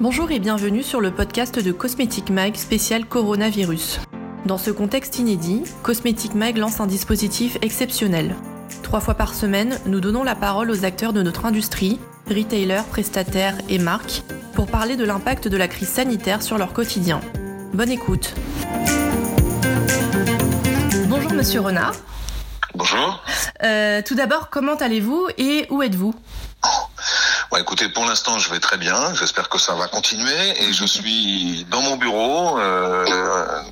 Bonjour et bienvenue sur le podcast de Cosmetic Mag spécial coronavirus. Dans ce contexte inédit, Cosmetic Mag lance un dispositif exceptionnel. Trois fois par semaine, nous donnons la parole aux acteurs de notre industrie, retailers, prestataires et marques, pour parler de l'impact de la crise sanitaire sur leur quotidien. Bonne écoute. Bonjour Monsieur Renard. Bonjour. Euh, tout d'abord, comment allez-vous et où êtes-vous? Bon, écoutez, pour l'instant, je vais très bien. J'espère que ça va continuer. Et je suis dans mon bureau euh,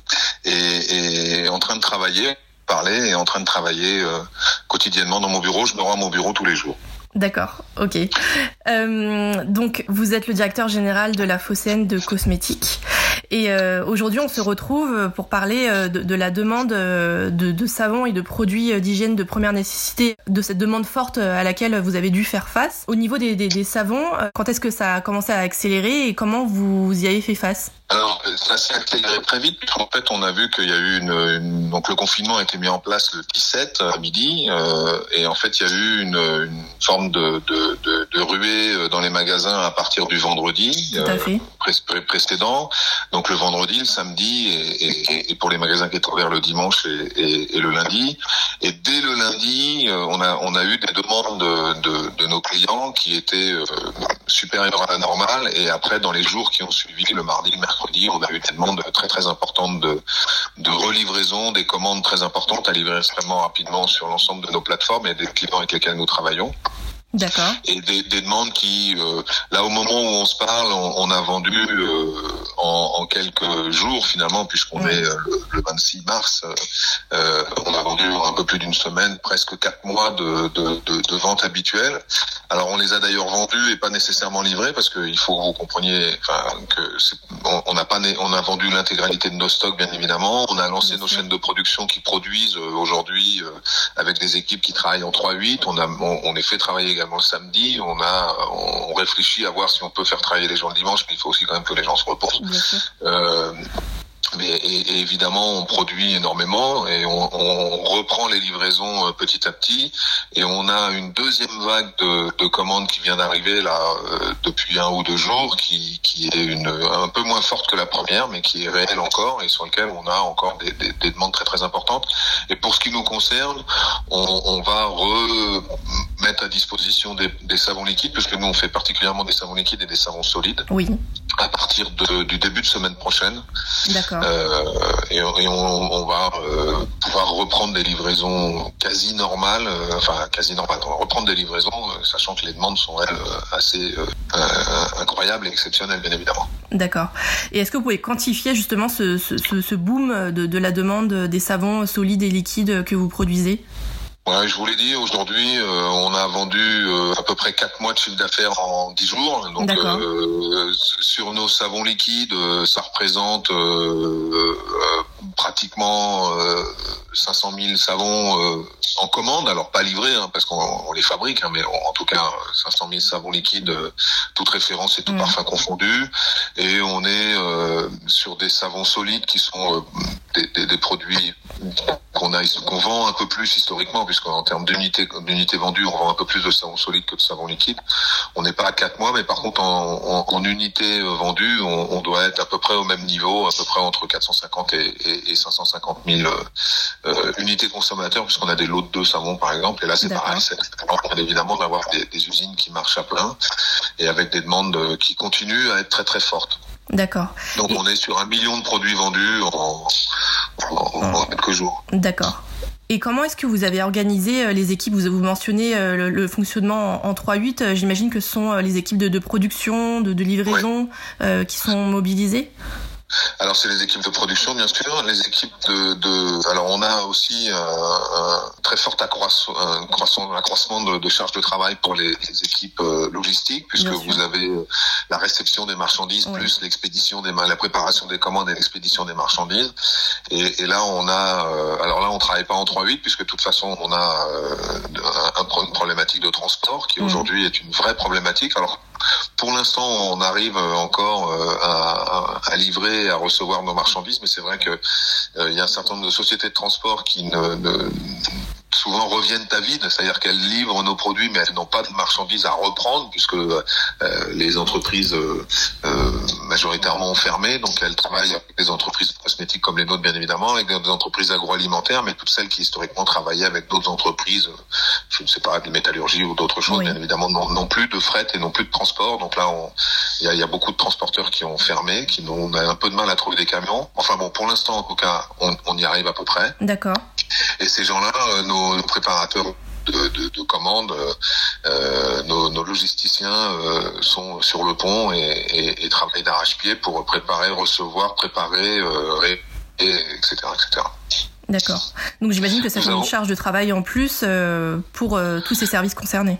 et, et, en train de travailler, parler et en train de travailler euh, quotidiennement dans mon bureau. Je me rends à mon bureau tous les jours. D'accord, ok. Euh, donc, vous êtes le directeur général de la Phocéenne de cosmétiques. Et euh, aujourd'hui, on se retrouve pour parler euh, de, la demande de, savons et de produits d'hygiène de première nécessité, de cette demande forte à laquelle vous avez dû faire face. Au niveau des savons, quand est-ce que ça a commencé à accélérer et comment vous y avez fait face? Alors, ça s'est accéléré très vite. En fait, on a vu qu'il y a eu une, une, donc le confinement a été mis en place le 17 à midi, euh, et en fait, il y a eu une, une forme de, de, de, de, ruée dans les magasins à partir du vendredi euh, précédent. Donc le vendredi, le samedi, et, et, et, pour les magasins qui étaient ouverts le dimanche et, et, le lundi. Et dès le lundi, euh, on a on a eu des demandes de, de, nos clients qui étaient euh, supérieures à la normale. Et après, dans les jours qui ont suivi, le mardi, le mercredi on a eu des demandes très très importantes de, de relivraison, des commandes très importantes à livrer extrêmement rapidement sur l'ensemble de nos plateformes et des clients avec lesquels nous travaillons. D'accord. Et des, des, demandes qui, euh, là au moment où on se parle, on, on a vendu euh, en, en, quelques jours finalement, puisqu'on ouais. est euh, le, le, 26 mars, euh, on a vendu un peu plus d'une semaine, presque quatre mois de, de, de, de vente habituelle. Alors on les a d'ailleurs vendus et pas nécessairement livrés parce qu'il faut que vous compreniez, enfin que on n'a pas, on a vendu l'intégralité de nos stocks bien évidemment. On a lancé nos chaînes de production qui produisent aujourd'hui avec des équipes qui travaillent en 3-8. On a, on, on les fait travailler également le samedi. On a, on réfléchit à voir si on peut faire travailler les gens le dimanche, mais il faut aussi quand même que les gens se reposent. Euh, mais et, et évidemment, on produit énormément et on, on, reprend les livraisons euh, petit à petit. Et on a une deuxième vague de, de commandes qui vient d'arriver là euh, depuis un ou deux jours, qui, qui est une un peu moins forte que la première, mais qui est réelle encore et sur lequel on a encore des, des, des demandes très très importantes. Et pour ce qui nous concerne, on, on va remettre à disposition des, des, savons liquides, puisque nous on fait particulièrement des savons liquides et des savons solides. Oui. À partir de, du début de semaine prochaine. D'accord. Euh, et, et on, on, va euh, pouvoir reprendre des livraisons quasi normales, euh, enfin quasi normales, on va reprendre des livraisons, sachant que les demandes sont elles assez incroyables et exceptionnelles, bien évidemment. D'accord. Et est-ce que vous pouvez quantifier justement ce, ce, ce boom de, de la demande des savons solides et liquides que vous produisez? Ouais, je vous l'ai dit, aujourd'hui, euh, on a vendu euh, à peu près 4 mois de chiffre d'affaires en 10 jours. Donc, euh, sur nos savons liquides, ça représente pratiquement 500 000 savons en commande. Alors, pas livrés, hein, parce qu'on les fabrique, hein, mais en, en, tout cas, 500 000 savons liquides, toutes références et tout mmh. parfum confondu. Et on est sur des savons solides qui sont des, des, des produits qu'on a qu'on vend un peu plus historiquement puisqu'en termes d'unités d'unités vendues on vend un peu plus de savon solide que de savon liquide on n'est pas à quatre mois mais par contre en, en, en unités vendues on, on, doit être à peu près au même niveau à peu près entre 450 et, et, et 550 000 euh, unités consommateurs puisqu'on a des lots de deux savons par exemple et là c'est pareil c'est évidemment d'avoir des, des usines qui marchent à plein et avec des demandes qui continuent à être très très fortes D'accord. Donc on est sur un million de produits vendus en, en, en quelques jours. D'accord. Et comment est-ce que vous avez organisé les équipes? Vous, vous mentionnez le, le fonctionnement en, en 3-8. J'imagine que ce sont les équipes de, de production, de, de livraison euh, qui sont mobilisées? Alors c'est les équipes de production bien sûr, les équipes de, de alors on a aussi euh, un très fort accroissement, un croissant, accroissement de, de charge de travail pour les, les équipes euh, logistiques puisque vous avez la réception des marchandises oui. plus l'expédition des la préparation des commandes et l'expédition des marchandises et, et, là on a euh, alors là on travaille pas en 3-8 puisque de toute façon on a un, un, une problématique de transport qui mmh. aujourd'hui est une vraie problématique alors pour l'instant, on arrive encore à, à, livrer, à recevoir nos marchandises, mais c'est vrai que euh, y a un certain nombre de sociétés de transport qui ne souvent reviennent à vide, c'est-à-dire qu'elles livrent nos produits, mais elles n'ont pas de marchandises à reprendre puisque euh, les entreprises euh, majoritairement ont fermé, donc elles travaillent avec des entreprises cosmétiques comme les nôtres, bien évidemment, avec des entreprises agroalimentaires, mais toutes celles qui historiquement travaillaient avec d'autres entreprises, je ne sais pas, de métallurgie ou d'autres choses, bien évidemment, non, plus de fret et non plus de transport. Donc là, il y a, y a, beaucoup de transporteurs qui ont fermé, qui ont un peu de mal à trouver des camions. Enfin bon, pour l'instant, en tout cas, on, on y arrive à peu près. D'accord. Et ces gens-là, euh, nos, préparateurs de, de, de, commandes, euh, nos, nos, logisticiens euh, sont sur le pont et, et, et travaillent d'arrache-pied pour préparer, recevoir, préparer, euh, et, etc., etc. D'accord. Donc j'imagine que ça fait une charge de travail en plus euh, pour euh, tous ces services concernés.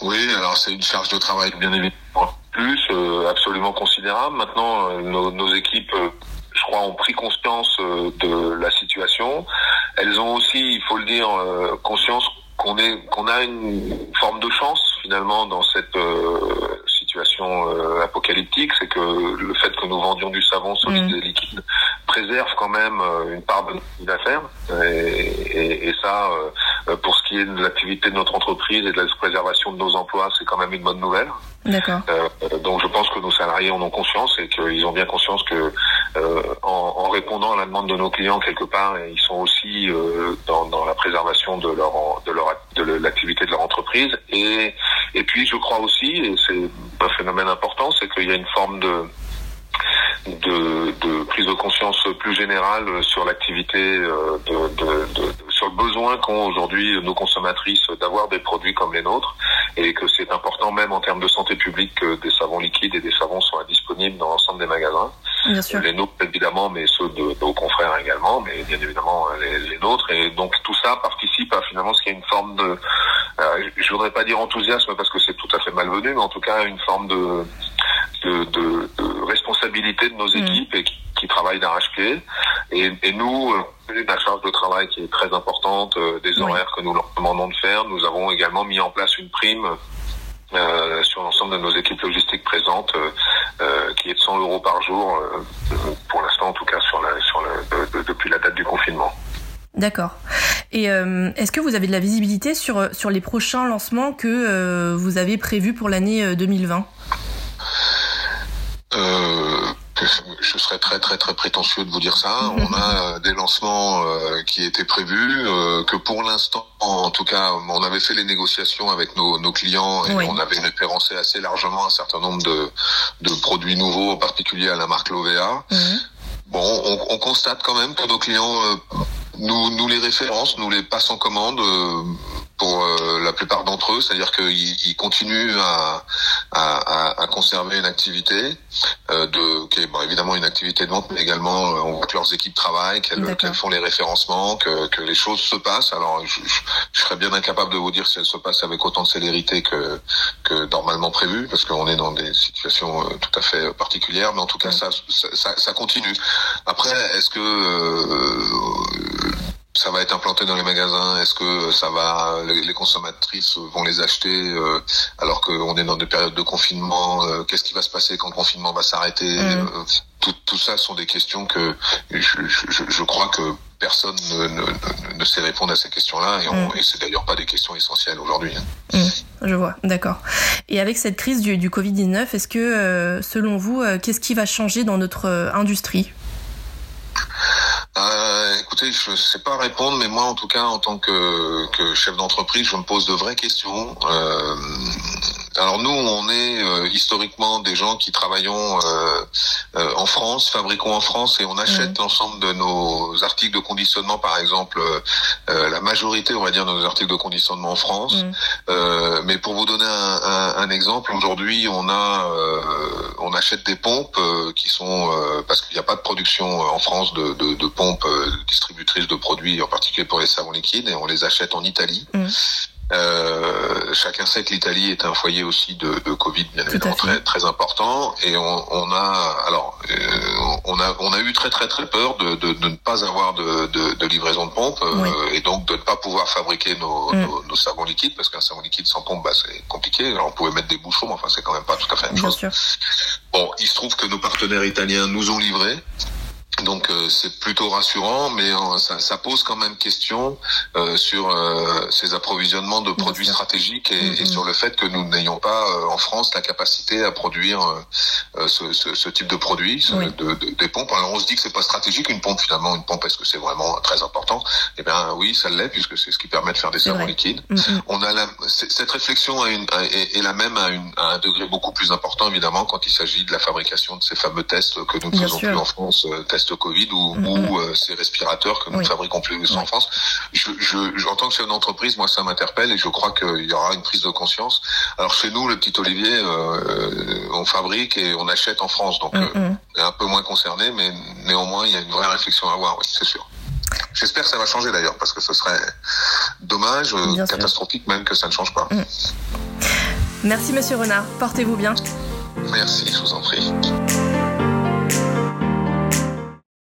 Oui, alors c'est une charge de travail bien évidemment plus, euh, absolument considérable. Maintenant, nos, nos, équipes je crois, ont pris conscience euh, de la situation. Elles ont aussi, il faut le dire, euh, conscience qu'on est, qu'on a une forme de chance finalement dans cette euh, situation apocalyptique, c'est que le fait que nous vendions du savon solide mmh. et liquide préserve quand même une part de. Et, et, et, ça, pour ce qui est de l'activité de notre entreprise et de la préservation de nos emplois, c'est quand même une bonne nouvelle. D'accord. Euh, donc je pense que nos salariés en ont conscience et qu'ils ont bien conscience que euh, en, en, répondant à la demande de nos clients quelque part, ils sont aussi euh, dans, dans, la préservation de leur de leur de l'activité de leur entreprise. Et et puis je crois aussi, et c'est un phénomène important, c'est qu'il y a une forme de de, de, prise de conscience plus générale sur l'activité, euh, de, de, sur le besoin qu'ont aujourd'hui nos consommatrices d'avoir des produits comme les nôtres, et que c'est important même en termes de santé publique que des savons liquides et des savons soient disponibles dans l'ensemble des magasins. Bien sûr. Les nôtres évidemment, mais ceux de, nos confrères également, mais bien évidemment les, les, nôtres. Et donc tout ça participe à finalement ce qui est une forme de, euh, je voudrais pas dire enthousiasme parce que c'est tout à fait malvenu, mais en tout cas une forme de de, de, de responsabilité de nos mm. équipes et qui travaillent d'arrache-pied. Et, et, nous, euh, la charge de travail qui est très importante, euh, des horaires oui. que nous leur demandons de faire, nous avons également mis en place une prime euh, sur l'ensemble de nos équipes logistiques présentes, euh, euh qui est de 100 euros par jour, euh, pour l'instant en tout cas sur la, sur la, de, de, depuis la date du confinement. D'accord. Et euh, est-ce que vous avez de la visibilité sur, sur les prochains lancements que vous avez prévus pour l'année 2020 euh, je serais très très très prétentieux de vous dire ça. On a des lancements euh, qui étaient prévus, euh, que pour l'instant, en tout cas, on avait fait les négociations avec nos, nos clients et oui. on avait référencé assez largement un certain nombre de, de produits nouveaux, en particulier à la marque Lovea. Mmh. Bon, on, on, constate quand même que nos clients euh, nous, nous les référencent, nous les passent en commande pour euh, la plupart d'entre eux, c'est-à-dire qu'ils ils continuent à, à, à, conserver une activité euh, de, qui est bon, évidemment une activité de vente, mais également euh, on voit que leurs équipes travaillent, qu'elles qu font les référencements, que, que les choses se passent. Alors je, je, je, serais bien incapable de vous dire si elles se passent avec autant de célérité que, que normalement prévu, parce qu'on est dans des situations euh, tout à fait particulières, mais en tout cas ça, ça, ça continue. Après, est-ce que euh, ça va être implanté dans les magasins Est-ce que ça va les, consommatrices vont les acheter euh, alors qu'on est dans des périodes de confinement euh, Qu'est-ce qui va se passer quand le confinement va s'arrêter mmh. euh, tout, tout, ça sont des questions que je, je, je crois que personne ne, ne, ne, sait répondre à ces questions-là et, mmh. et c'est d'ailleurs pas des questions essentielles aujourd'hui. Mmh. Je vois, d'accord. Et avec cette crise du, du Covid-19, est-ce que selon vous, qu'est-ce qui va changer dans notre industrie? euh, écoutez, je ne sais pas répondre, mais moi, en tout cas, en tant que, que chef d'entreprise, je me pose de vraies questions. Euh, alors nous, on est euh, historiquement des gens qui travaillons euh, euh, en France, fabriquons en France et on achète mmh. l'ensemble de nos articles de conditionnement, par exemple, euh, la majorité, on va dire, de nos articles de conditionnement en France. Mmh. mais pour vous donner un, un, un exemple, aujourd'hui, on a, on achète des pompes qui sont parce qu'il n'y a pas de production en France de, de, de pompes distributrices de produits, en particulier pour les savons liquides, et on les achète en Italie. Mmh. Euh, chacun sait que l'Italie est un foyer aussi de, de Covid bien évidemment très très important. Et on, on a alors euh, on a on a eu très très très peur de, de, de ne pas avoir de, de, de livraison de pompe euh, et donc de ne pas pouvoir fabriquer nos, mm. nos, nos, savons liquides parce qu'un savon liquide sans pompe bah, c'est compliqué. Alors on pouvait mettre des bouchons mais enfin c'est quand même pas tout à fait la même bien chose. sûr. bon il se trouve que nos partenaires italiens nous ont livré Donc euh, c'est plutôt rassurant, mais euh, ça, ça, pose quand même question euh, sur euh, ces approvisionnements de produits stratégiques et, mm-hmm. et, sur le fait que nous n'ayons pas en France la capacité à produire ce, ce, ce, type de produits, oui. de, de, des pompes. Alors on se dit que c'est pas stratégique une pompe finalement, une pompe est-ce que c'est vraiment très important? Eh bien oui, ça l'est puisque c'est ce qui permet de faire des savons liquides. Mm-hmm. On a la, cette réflexion une, est, est, la même à, une, à, un degré beaucoup plus important évidemment quand il s'agit de la fabrication de ces fameux tests que nous ne faisons plus en France, tests Covid ou, mm -hmm. ou euh, ces respirateurs que nous oui. fabriquons plus oui. en France. Je, je, en tant que chef d'entreprise, moi, ça m'interpelle et je crois qu'il y aura une prise de conscience. Alors chez nous, le petit Olivier, euh, on fabrique et on achète en France, donc mm -hmm. euh, on est un peu moins concerné, mais néanmoins, il y a une vraie réflexion à avoir, oui, c'est sûr. J'espère que ça va changer d'ailleurs, parce que ce serait dommage, euh, bien catastrophique même que ça ne change pas. Mm. Merci Monsieur Renard, portez-vous bien. Merci, je vous en prie.